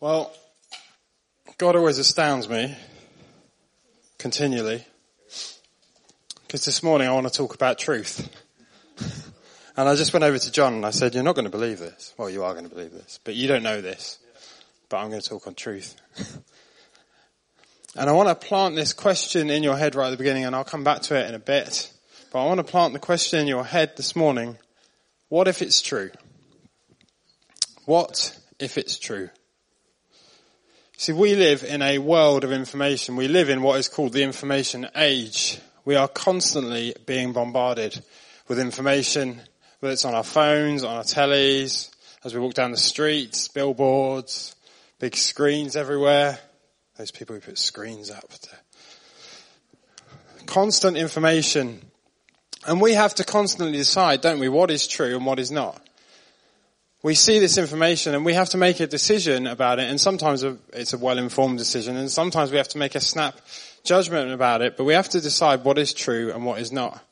Well, God always astounds me continually because this morning I want to talk about truth. and I just went over to John and I said, you're not going to believe this. Well, you are going to believe this, but you don't know this. But I'm going to talk on truth. and I want to plant this question in your head right at the beginning and I'll come back to it in a bit. But I want to plant the question in your head this morning. What if it's true? What if it's true? See, we live in a world of information. We live in what is called the information age. We are constantly being bombarded with information, whether it's on our phones, on our tellies, as we walk down the streets, billboards, big screens everywhere. Those people who put screens up. Constant information. And we have to constantly decide, don't we, what is true and what is not we see this information and we have to make a decision about it and sometimes it's a well-informed decision and sometimes we have to make a snap judgment about it, but we have to decide what is true and what is not.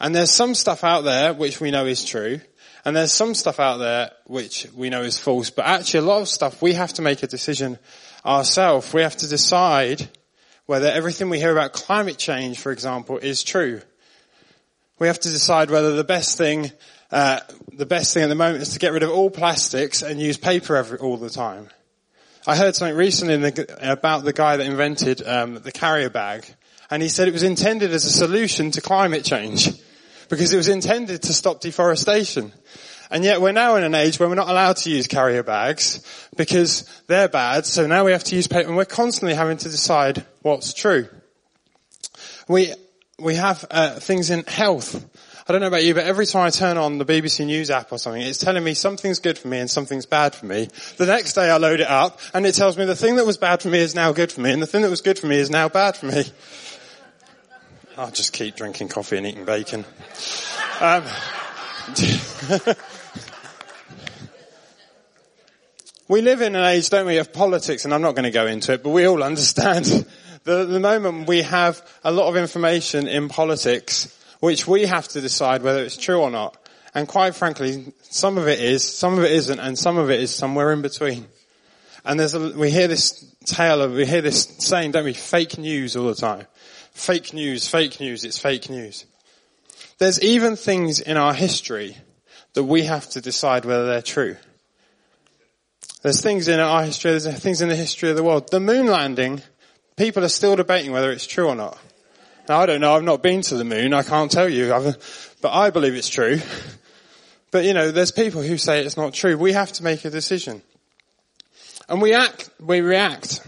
And there's some stuff out there which we know is true and there's some stuff out there which we know is false, but actually a lot of stuff we have to make a decision ourselves. We have to decide whether everything we hear about climate change, for example, is true. We have to decide whether the best thing uh, the best thing at the moment is to get rid of all plastics and use paper every, all the time. I heard something recently the, about the guy that invented um, the carrier bag, and he said it was intended as a solution to climate change because it was intended to stop deforestation. And yet we're now in an age where we're not allowed to use carrier bags because they're bad, so now we have to use paper, and we're constantly having to decide what's true. We, we have uh, things in health I don't know about you, but every time I turn on the BBC News app or something, it's telling me something's good for me and something's bad for me. The next day I load it up and it tells me the thing that was bad for me is now good for me and the thing that was good for me is now bad for me. I'll just keep drinking coffee and eating bacon. Um, we live in an age, don't we, of politics, and I'm not going to go into it, but we all understand at the moment we have a lot of information in politics which we have to decide whether it's true or not. And quite frankly, some of it is, some of it isn't, and some of it is somewhere in between. And there's a, we hear this tale of, we hear this saying, don't we, fake news all the time. Fake news, fake news, it's fake news. There's even things in our history that we have to decide whether they're true. There's things in our history, there's things in the history of the world. The moon landing, people are still debating whether it's true or not. Now I don't know, I've not been to the moon, I can't tell you, but I believe it's true. But you know, there's people who say it's not true. We have to make a decision. And we act, we react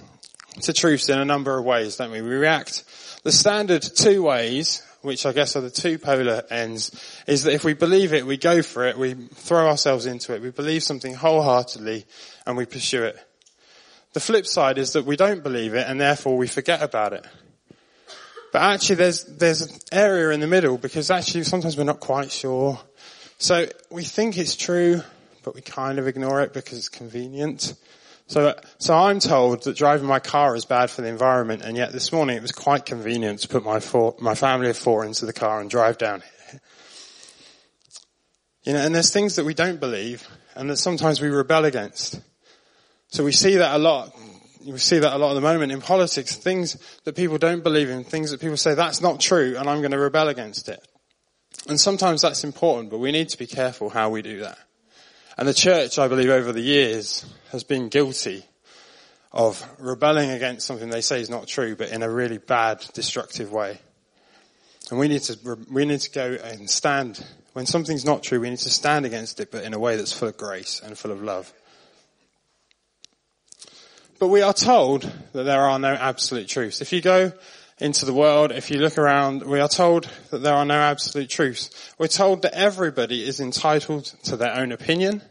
to truths in a number of ways, don't we? We react, the standard two ways, which I guess are the two polar ends, is that if we believe it, we go for it, we throw ourselves into it, we believe something wholeheartedly, and we pursue it. The flip side is that we don't believe it, and therefore we forget about it. But actually there's, there's an area in the middle because actually sometimes we're not quite sure. So we think it's true, but we kind of ignore it because it's convenient. So, so I'm told that driving my car is bad for the environment and yet this morning it was quite convenient to put my four, my family of four into the car and drive down here. You know, and there's things that we don't believe and that sometimes we rebel against. So we see that a lot We see that a lot at the moment in politics, things that people don't believe in, things that people say that's not true and I'm going to rebel against it. And sometimes that's important, but we need to be careful how we do that. And the church, I believe, over the years has been guilty of rebelling against something they say is not true, but in a really bad, destructive way. And we need to, we need to go and stand. When something's not true, we need to stand against it, but in a way that's full of grace and full of love. But we are told that there are no absolute truths. If you go into the world, if you look around, we are told that there are no absolute truths. We're told that everybody is entitled to their own opinion.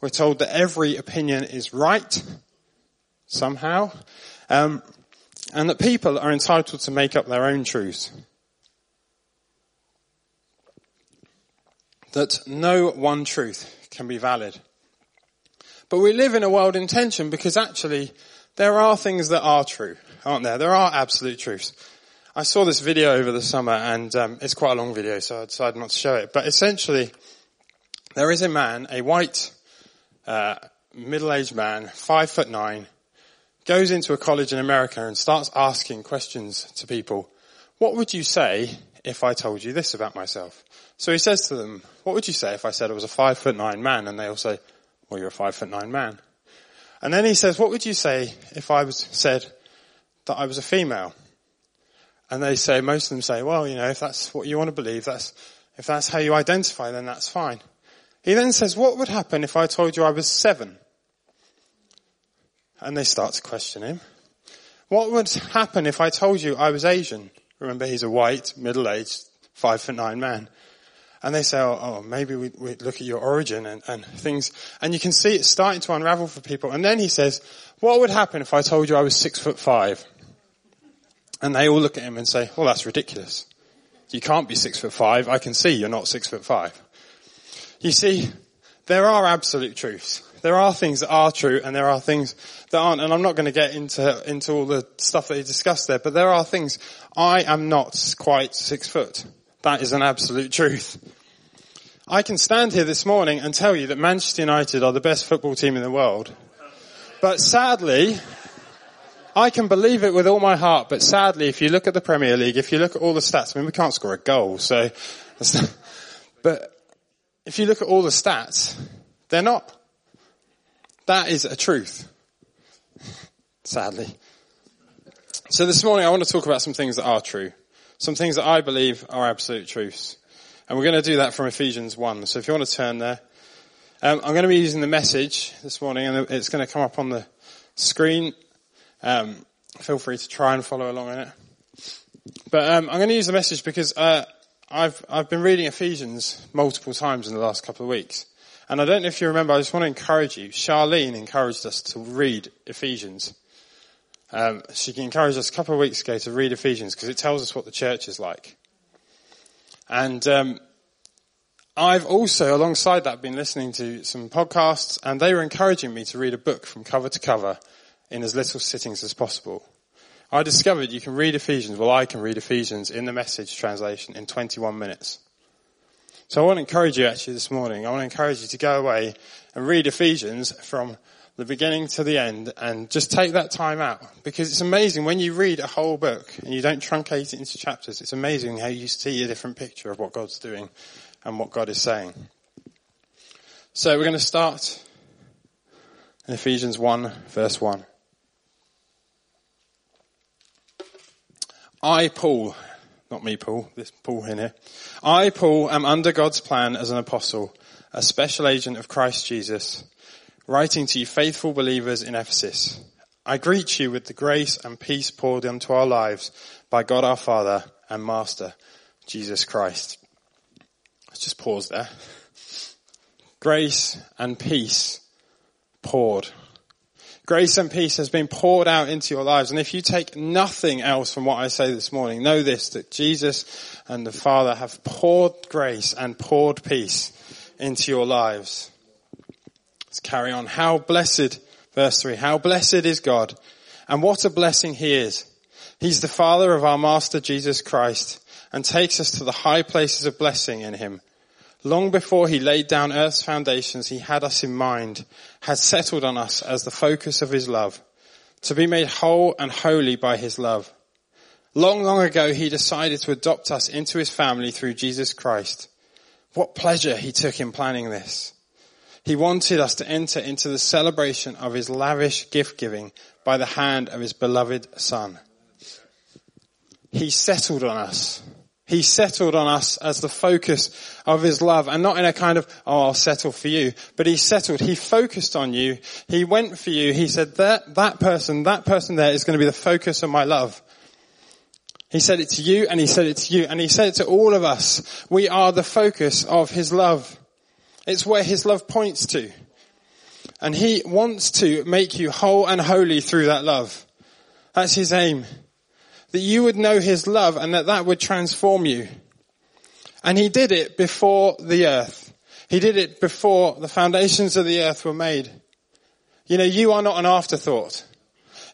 We're told that every opinion is right, somehow, um, and that people are entitled to make up their own truths. That no one truth can be valid. But we live in a world in tension because actually there are things that are true, aren't there? There are absolute truths. I saw this video over the summer and um, it's quite a long video so I decided not to show it. But essentially there is a man, a white uh, middle-aged man, five foot nine, goes into a college in America and starts asking questions to people. What would you say if I told you this about myself? So he says to them, what would you say if I said I was a five foot nine man? And they all say, well, you're a five foot nine man. And then he says, what would you say if I was said that I was a female? And they say, most of them say, well, you know, if that's what you want to believe, that's, if that's how you identify, then that's fine. He then says, what would happen if I told you I was seven? And they start to question him. What would happen if I told you I was Asian? Remember, he's a white, middle-aged, five foot nine man. And they say, oh, oh maybe we, we, look at your origin and, and things. And you can see it starting to unravel for people. And then he says, what would happen if I told you I was six foot five? And they all look at him and say, well, that's ridiculous. You can't be six foot five. I can see you're not six foot five. You see, there are absolute truths. There are things that are true and there are things that aren't. And I'm not going to get into, into all the stuff that he discussed there, but there are things. I am not quite six foot. That is an absolute truth. I can stand here this morning and tell you that Manchester United are the best football team in the world. But sadly, I can believe it with all my heart, but sadly, if you look at the Premier League, if you look at all the stats, I mean, we can't score a goal, so, but if you look at all the stats, they're not. That is a truth. Sadly. So this morning I want to talk about some things that are true. Some things that I believe are absolute truths. And we're going to do that from Ephesians 1. So if you want to turn there. Um, I'm going to be using the message this morning and it's going to come up on the screen. Um, feel free to try and follow along in it. But um, I'm going to use the message because uh, I've, I've been reading Ephesians multiple times in the last couple of weeks. And I don't know if you remember, I just want to encourage you. Charlene encouraged us to read Ephesians. Um, she encouraged us a couple of weeks ago to read Ephesians because it tells us what the church is like. And um, I've also, alongside that, been listening to some podcasts, and they were encouraging me to read a book from cover to cover in as little sittings as possible. I discovered you can read Ephesians, well I can read Ephesians in the message translation in 21 minutes. So I want to encourage you actually this morning, I want to encourage you to go away and read Ephesians from the beginning to the end and just take that time out because it's amazing when you read a whole book and you don't truncate it into chapters, it's amazing how you see a different picture of what God's doing and what God is saying. So we're going to start in Ephesians 1 verse 1. I, Paul, not me, Paul, this Paul in here. I, Paul, am under God's plan as an apostle, a special agent of Christ Jesus, writing to you faithful believers in Ephesus. I greet you with the grace and peace poured into our lives by God our Father and Master, Jesus Christ. Let's just pause there. Grace and peace poured Grace and peace has been poured out into your lives. And if you take nothing else from what I say this morning, know this, that Jesus and the Father have poured grace and poured peace into your lives. Let's carry on. How blessed, verse three, how blessed is God and what a blessing he is. He's the Father of our Master Jesus Christ and takes us to the high places of blessing in him. Long before he laid down earth's foundations, he had us in mind, had settled on us as the focus of his love, to be made whole and holy by his love. Long, long ago, he decided to adopt us into his family through Jesus Christ. What pleasure he took in planning this. He wanted us to enter into the celebration of his lavish gift giving by the hand of his beloved son. He settled on us he settled on us as the focus of his love and not in a kind of, oh, I'll settle for you. But he settled. He focused on you. He went for you. He said that, that person, that person there is going to be the focus of my love. He said it to you and he said it to you and he said it to all of us. We are the focus of his love. It's where his love points to. And he wants to make you whole and holy through that love. That's his aim that you would know his love and that that would transform you. And he did it before the earth. He did it before the foundations of the earth were made. You know, you are not an afterthought.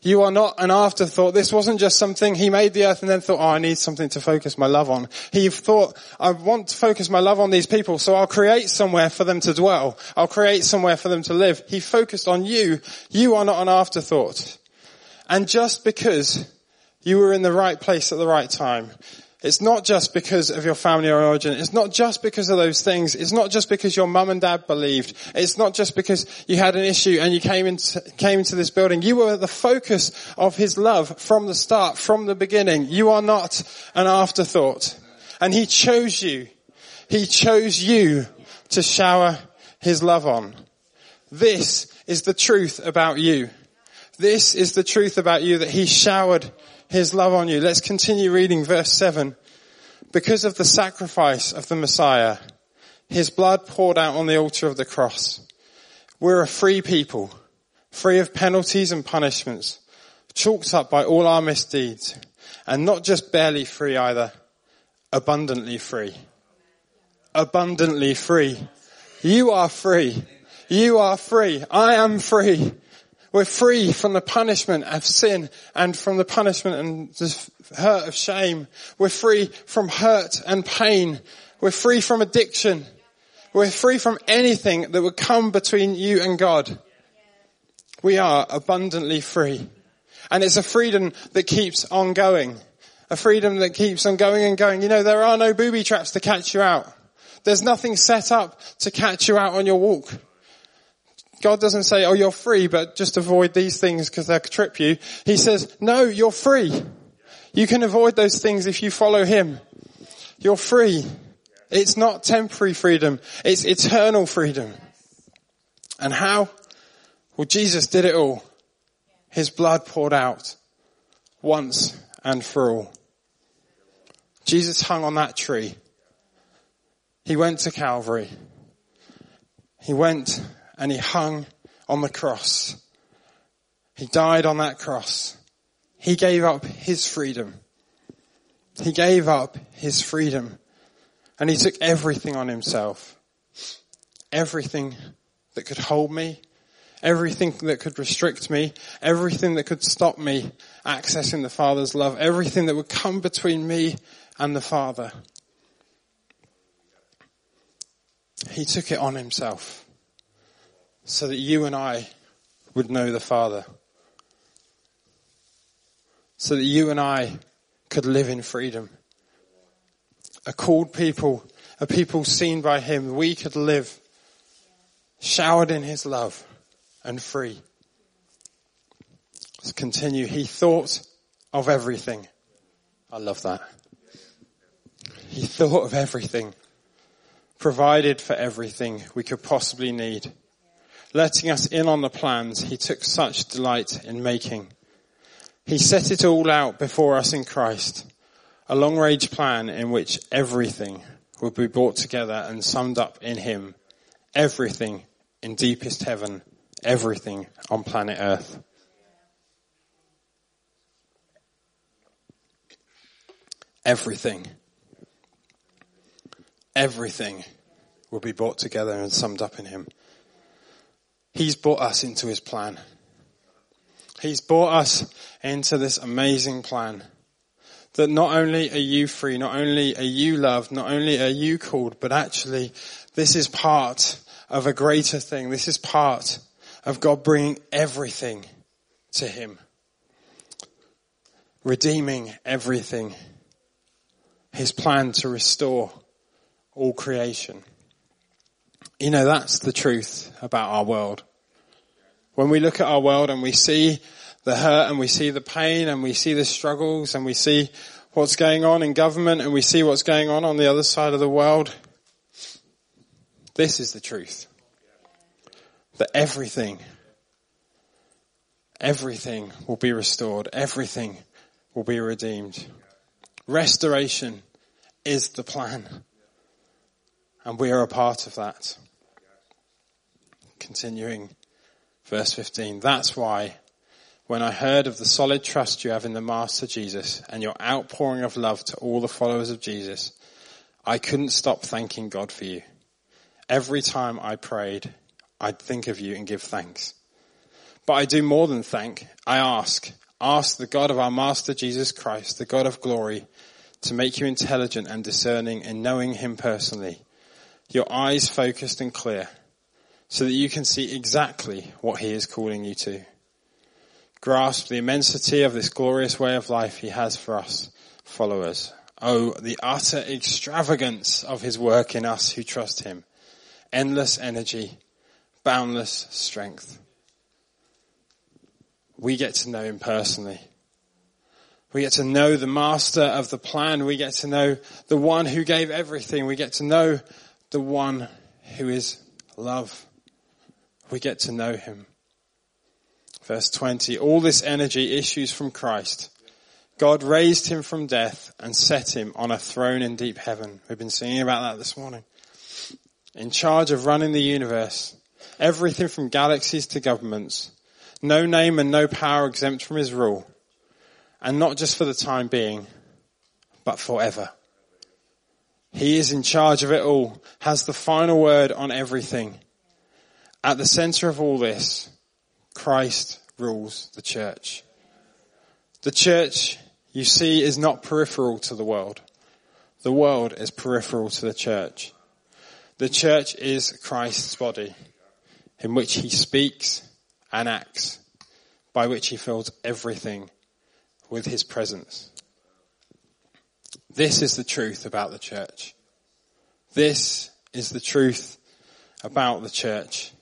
You are not an afterthought. This wasn't just something, he made the earth and then thought, oh, I need something to focus my love on. He thought, I want to focus my love on these people, so I'll create somewhere for them to dwell. I'll create somewhere for them to live. He focused on you. You are not an afterthought. And just because you were in the right place at the right time, it's not just because of your family or origin. It's not just because of those things. It's not just because your mum and dad believed. It's not just because you had an issue and you came into, came into this building. You were the focus of his love from the start, from the beginning. You are not an afterthought. And he chose you. He chose you to shower his love on. This is the truth about you. This is the truth about you that he showered his love on you. Let's continue reading verse 7. Because of the sacrifice of the Messiah, his blood poured out on the altar of the cross. We're a free people, free of penalties and punishments, chalked up by all our misdeeds, and not just barely free either, abundantly free. Abundantly free. You are free. You are free. I am free. We're free from the punishment of sin and from the punishment and the hurt of shame. We're free from hurt and pain. We're free from addiction. We're free from anything that would come between you and God. We are abundantly free. And it's a freedom that keeps on going. A freedom that keeps on going and going. You know, there are no booby traps to catch you out. There's nothing set up to catch you out on your walk. God doesn't say, oh, you're free, but just avoid these things because they'll trip you. He says, no, you're free. You can avoid those things if you follow Him. You're free. It's not temporary freedom. It's eternal freedom. And how? Well, Jesus did it all. His blood poured out once and for all. Jesus hung on that tree. He went to Calvary. He went and he hung on the cross. He died on that cross. He gave up his freedom. He gave up his freedom and he took everything on himself. Everything that could hold me, everything that could restrict me, everything that could stop me accessing the Father's love, everything that would come between me and the Father. He took it on himself so that you and I would know the Father. So that you and I could live in freedom. A called people, a people seen by Him, we could live showered in His love and free. Let's continue. He thought of everything. I love that. He thought of everything. Provided for everything we could possibly need letting us in on the plans he took such delight in making. He set it all out before us in Christ, a long range plan in which everything would be brought together and summed up in him. Everything in deepest heaven, everything on planet earth. Everything. Everything will be brought together and summed up in him. He's brought us into his plan. He's brought us into this amazing plan. That not only are you free, not only are you loved, not only are you called, but actually this is part of a greater thing. This is part of God bringing everything to him. Redeeming everything. His plan to restore all creation. You know, that's the truth about our world. When we look at our world and we see the hurt and we see the pain and we see the struggles and we see what's going on in government and we see what's going on on the other side of the world, this is the truth. That everything, everything will be restored. Everything will be redeemed. Restoration is the plan. And we are a part of that. Continuing verse 15. That's why when I heard of the solid trust you have in the Master Jesus and your outpouring of love to all the followers of Jesus, I couldn't stop thanking God for you. Every time I prayed, I'd think of you and give thanks. But I do more than thank. I ask. Ask the God of our Master Jesus Christ, the God of glory, to make you intelligent and discerning in knowing Him personally. Your eyes focused and clear, so that you can see exactly what He is calling you to. Grasp the immensity of this glorious way of life He has for us followers. Oh, the utter extravagance of His work in us who trust Him. Endless energy, boundless strength we get to know him personally. We get to know the master of the plan. We get to know the one who gave everything. We get to know the one who is love. We get to know him. Verse 20, all this energy issues from Christ. God raised him from death and set him on a throne in deep heaven. We've been singing about that this morning. In charge of running the universe, everything from galaxies to governments, no name and no power exempt from his rule. And not just for the time being, but forever. He is in charge of it all, has the final word on everything. At the center of all this, Christ rules the church. The church, you see, is not peripheral to the world. The world is peripheral to the church. The church is Christ's body in which he speaks, and acts by which he fills everything with his presence. This is the truth about the church. This is the truth about the church.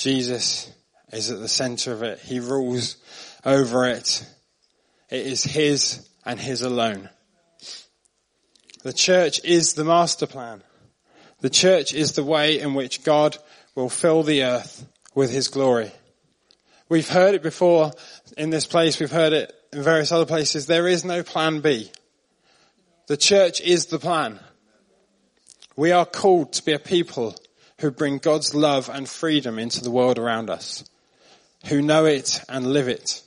Jesus is at the center of it. He rules over it. It is his and his alone. The church is the master plan. The church is the way in which God will fill the earth with his glory. We've heard it before in this place, we've heard it in various other places. There is no plan B. The church is the plan. We are called to be a people who bring God's love and freedom into the world around us, who know it and live it.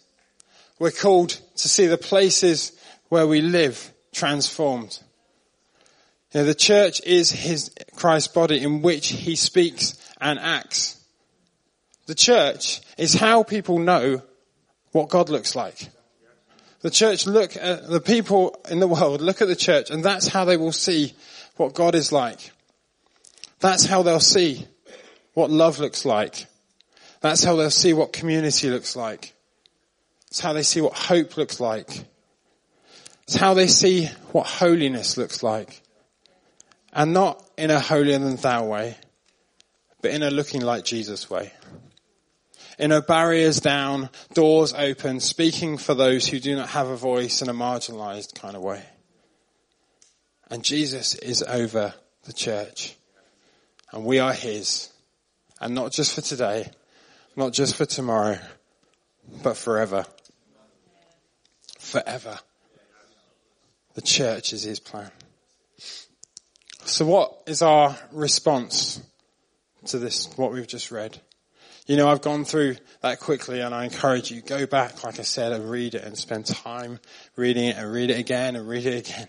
We're called to see the places where we live transformed. You know, the church is his Christ's body in which he speaks and acts. The church is how people know what God looks like. The church look at the people in the world look at the church and that's how they will see what God is like. That's how they'll see what love looks like. That's how they'll see what community looks like. It's how they see what hope looks like. It's how they see what holiness looks like. And not in a holier than thou way, but in a looking like Jesus way in a barriers down, doors open, speaking for those who do not have a voice in a marginalized kind of way. And Jesus is over the church. And we are his. And not just for today, not just for tomorrow, but forever. Forever. The church is his plan. So what is our response to this, what we've just read? You know, I've gone through that quickly and I encourage you, go back, like I said, and read it and spend time reading it and read it again and read it again.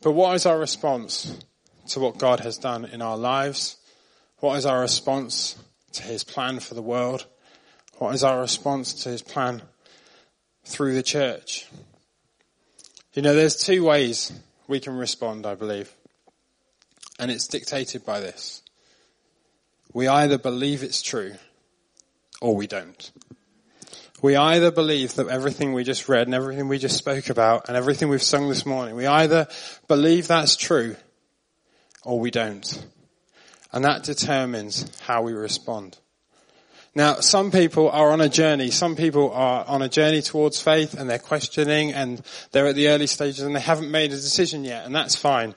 But what is our response to what God has done in our lives? What is our response to His plan for the world? What is our response to His plan through the church? You know, there's two ways we can respond, I believe. And it's dictated by this. We either believe it's true or we don't. We either believe that everything we just read and everything we just spoke about and everything we've sung this morning, we either believe that's true or we don't. And that determines how we respond. Now, some people are on a journey. Some people are on a journey towards faith and they're questioning and they're at the early stages and they haven't made a decision yet and that's fine.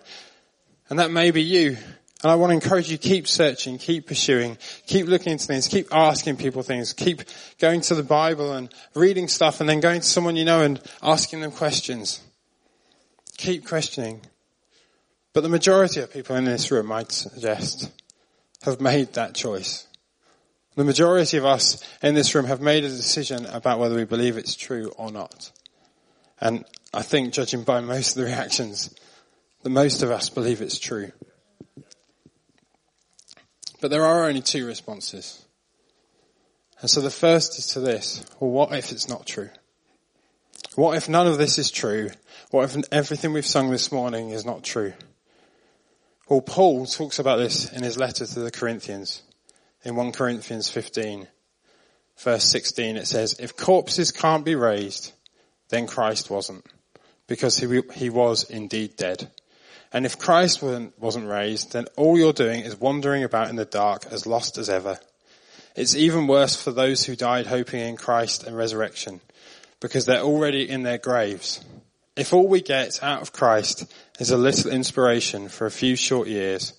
And that may be you. And I want to encourage you, keep searching, keep pursuing, keep looking into things, keep asking people things, keep going to the Bible and reading stuff and then going to someone you know and asking them questions. Keep questioning. But the majority of people in this room, I'd suggest, have made that choice. The majority of us in this room have made a decision about whether we believe it's true or not. And I think, judging by most of the reactions, that most of us believe it's true. But there are only two responses. And so the first is to this, well what if it's not true? What if none of this is true? What if everything we've sung this morning is not true? Well, Paul talks about this in his letter to the Corinthians. In 1 Corinthians 15, verse 16, it says, if corpses can't be raised, then Christ wasn't, because he, he was indeed dead. And if Christ wasn't, raised, then all you're doing is wandering about in the dark as lost as ever. It's even worse for those who died hoping in Christ and resurrection, because they're already in their graves. If all we get out of Christ is a little inspiration for a few short years,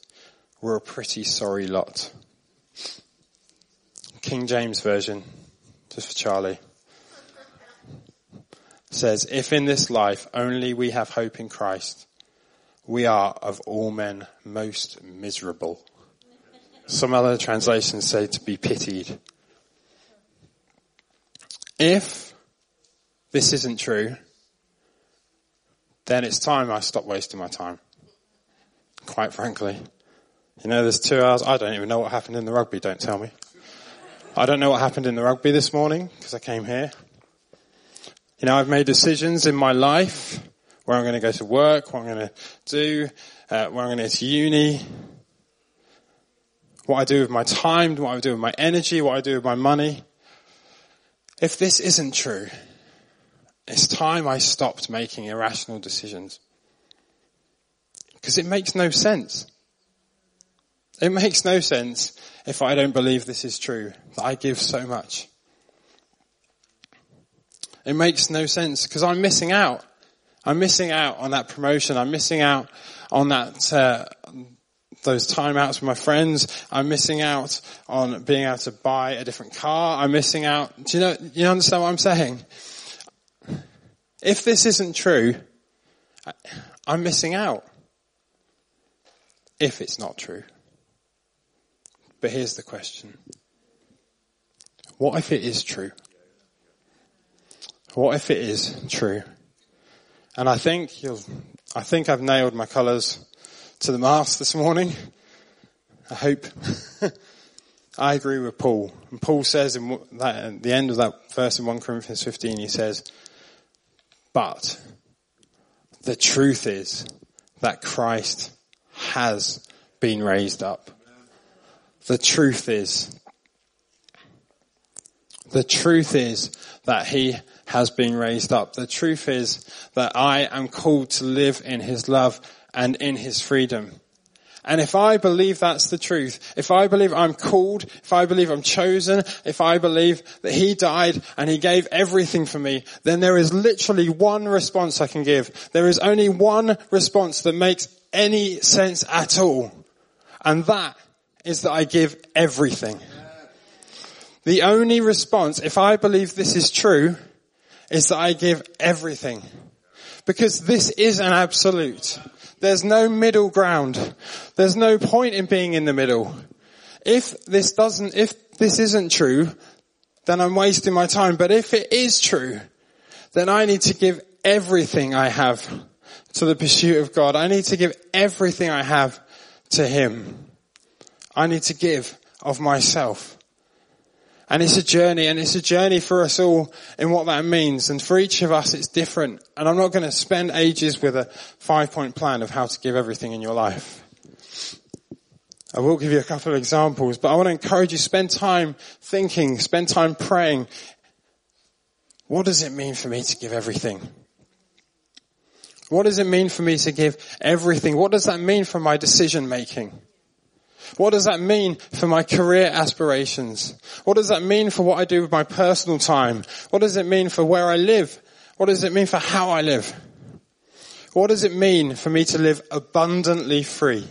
we're a pretty sorry lot. King James Version, just for Charlie, says, if in this life only we have hope in Christ, we are of all men most miserable. Some other translations say to be pitied. If this isn't true, then it's time I stop wasting my time. Quite frankly. You know, there's two hours. I don't even know what happened in the rugby, don't tell me. I don't know what happened in the rugby this morning because I came here. You know, I've made decisions in my life where I'm going to go to work, what I'm going to do, uh, where I'm going to go to uni, what I do with my time, what I do with my energy, what I do with my money. If this isn't true, it's time I stopped making irrational decisions. Because it makes no sense. It makes no sense if I don't believe this is true, that I give so much. It makes no sense because I'm missing out. I'm missing out on that promotion. I'm missing out on that, uh, those timeouts with my friends. I'm missing out on being able to buy a different car. I'm missing out. Do you know, you understand what I'm saying? If this isn't true, I'm missing out. If it's not true. But here's the question. What if it is true? What if it is true? And I think you'll, I think I've nailed my colours to the mast this morning. I hope. I agree with Paul. And Paul says in that, at the end of that verse in 1 Corinthians 15, he says, but the truth is that Christ has been raised up. The truth is, the truth is that he has been raised up. The truth is that I am called to live in his love and in his freedom. And if I believe that's the truth, if I believe I'm called, if I believe I'm chosen, if I believe that he died and he gave everything for me, then there is literally one response I can give. There is only one response that makes any sense at all. And that is that I give everything. The only response, if I believe this is true, is that I give everything. Because this is an absolute. There's no middle ground. There's no point in being in the middle. If this doesn't, if this isn't true, then I'm wasting my time. But if it is true, then I need to give everything I have to the pursuit of God. I need to give everything I have to Him. I need to give of myself. And it's a journey and it's a journey for us all in what that means. And for each of us, it's different. And I'm not going to spend ages with a five point plan of how to give everything in your life. I will give you a couple of examples, but I want to encourage you spend time thinking, spend time praying. What does it mean for me to give everything? What does it mean for me to give everything? What does that mean for my decision making? What does that mean for my career aspirations? What does that mean for what I do with my personal time? What does it mean for where I live? What does it mean for how I live? What does it mean for me to live abundantly free?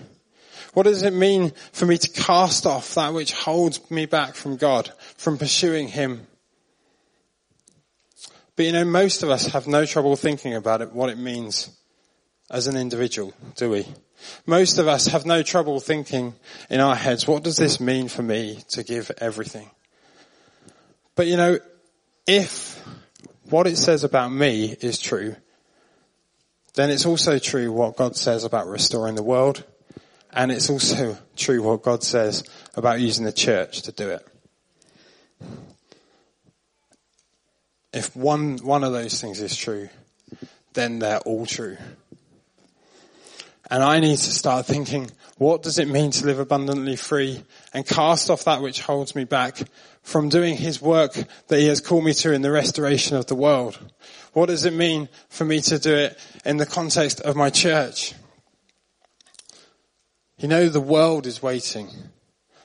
What does it mean for me to cast off that which holds me back from God, from pursuing Him? But you know, most of us have no trouble thinking about it, what it means as an individual, do we? Most of us have no trouble thinking in our heads, what does this mean for me to give everything? But you know, if what it says about me is true, then it's also true what God says about restoring the world, and it's also true what God says about using the church to do it. if one, one of those things is true, then they're all true. And I need to start thinking, what does it mean to live abundantly free and cast off that which holds me back from doing his work that he has called me to in the restoration of the world? What does it mean for me to do it in the context of my church? You know, the world is waiting.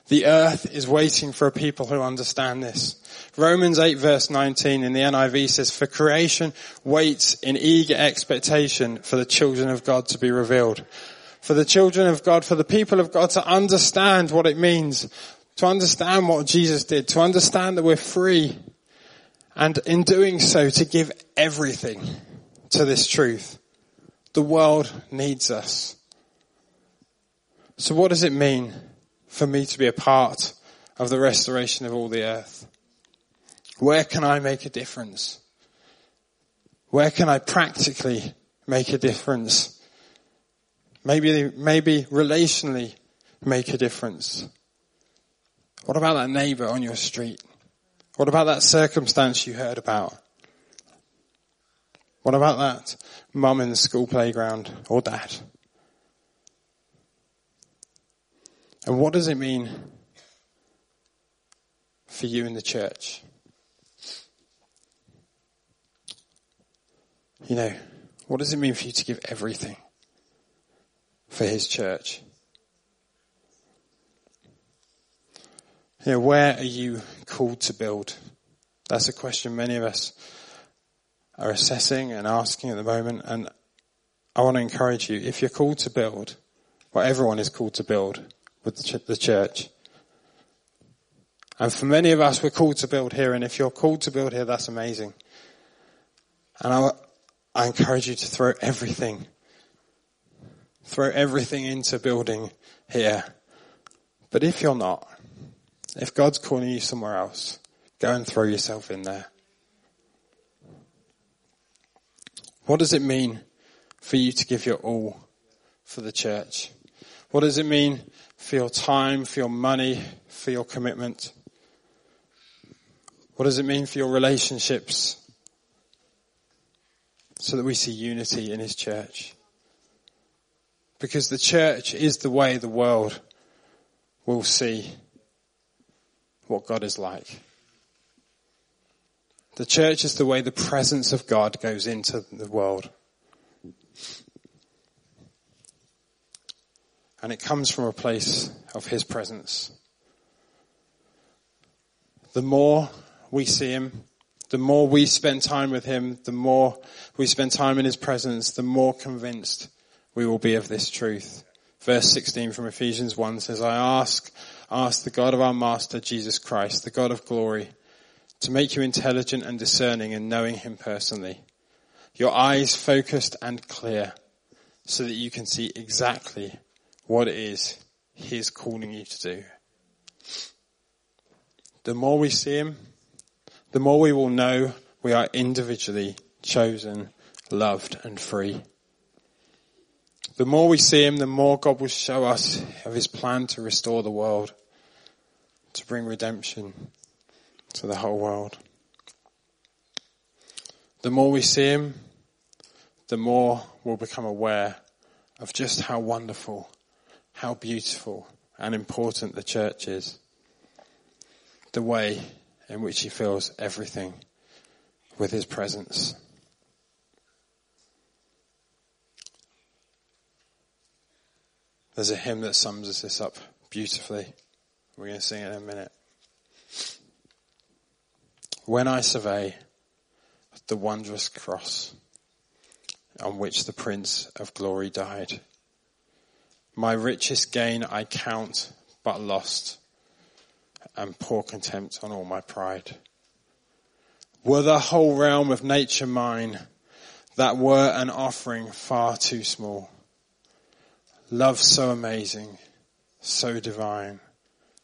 The earth is waiting for a people who understand this. Romans 8 verse 19 in the NIV says, for creation waits in eager expectation for the children of God to be revealed. For the children of God, for the people of God to understand what it means, to understand what Jesus did, to understand that we're free, and in doing so to give everything to this truth. The world needs us. So what does it mean for me to be a part of the restoration of all the earth? Where can I make a difference? Where can I practically make a difference? Maybe, maybe relationally make a difference. What about that neighbor on your street? What about that circumstance you heard about? What about that mum in the school playground or dad? And what does it mean for you in the church? You know, what does it mean for you to give everything for his church? You know, where are you called to build? That's a question many of us are assessing and asking at the moment. And I want to encourage you, if you're called to build, well, everyone is called to build with the church. And for many of us, we're called to build here. And if you're called to build here, that's amazing. And I, I encourage you to throw everything, throw everything into building here. But if you're not, if God's calling you somewhere else, go and throw yourself in there. What does it mean for you to give your all for the church? What does it mean for your time, for your money, for your commitment? What does it mean for your relationships? so that we see unity in his church. Because the church is the way the world will see what God is like. The church is the way the presence of God goes into the world. And it comes from a place of His presence. The more we see Him, the more we spend time with Him, the more we spend time in His presence, the more convinced we will be of this truth. Verse 16 from Ephesians 1 says, I ask, ask the God of our Master Jesus Christ, the God of glory, to make you intelligent and discerning in knowing Him personally. Your eyes focused and clear so that you can see exactly what it is He's calling you to do. The more we see Him, the more we will know we are individually chosen, loved and free. The more we see him, the more God will show us of his plan to restore the world, to bring redemption to the whole world. The more we see him, the more we'll become aware of just how wonderful, how beautiful and important the church is. The way in which he fills everything with his presence. There's a hymn that sums this up beautifully. We're going to sing it in a minute. When I survey the wondrous cross on which the Prince of Glory died, my richest gain I count but lost and pour contempt on all my pride. Were the whole realm of nature mine, that were an offering far too small. Love so amazing, so divine,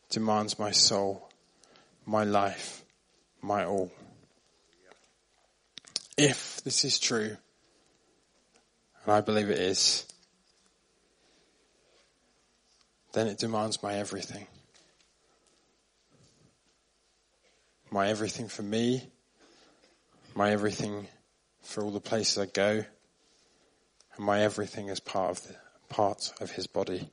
demands my soul, my life, my all. If this is true, and I believe it is, then it demands my everything. my everything for me, my everything for all the places I go, and my everything as part of the part of his body.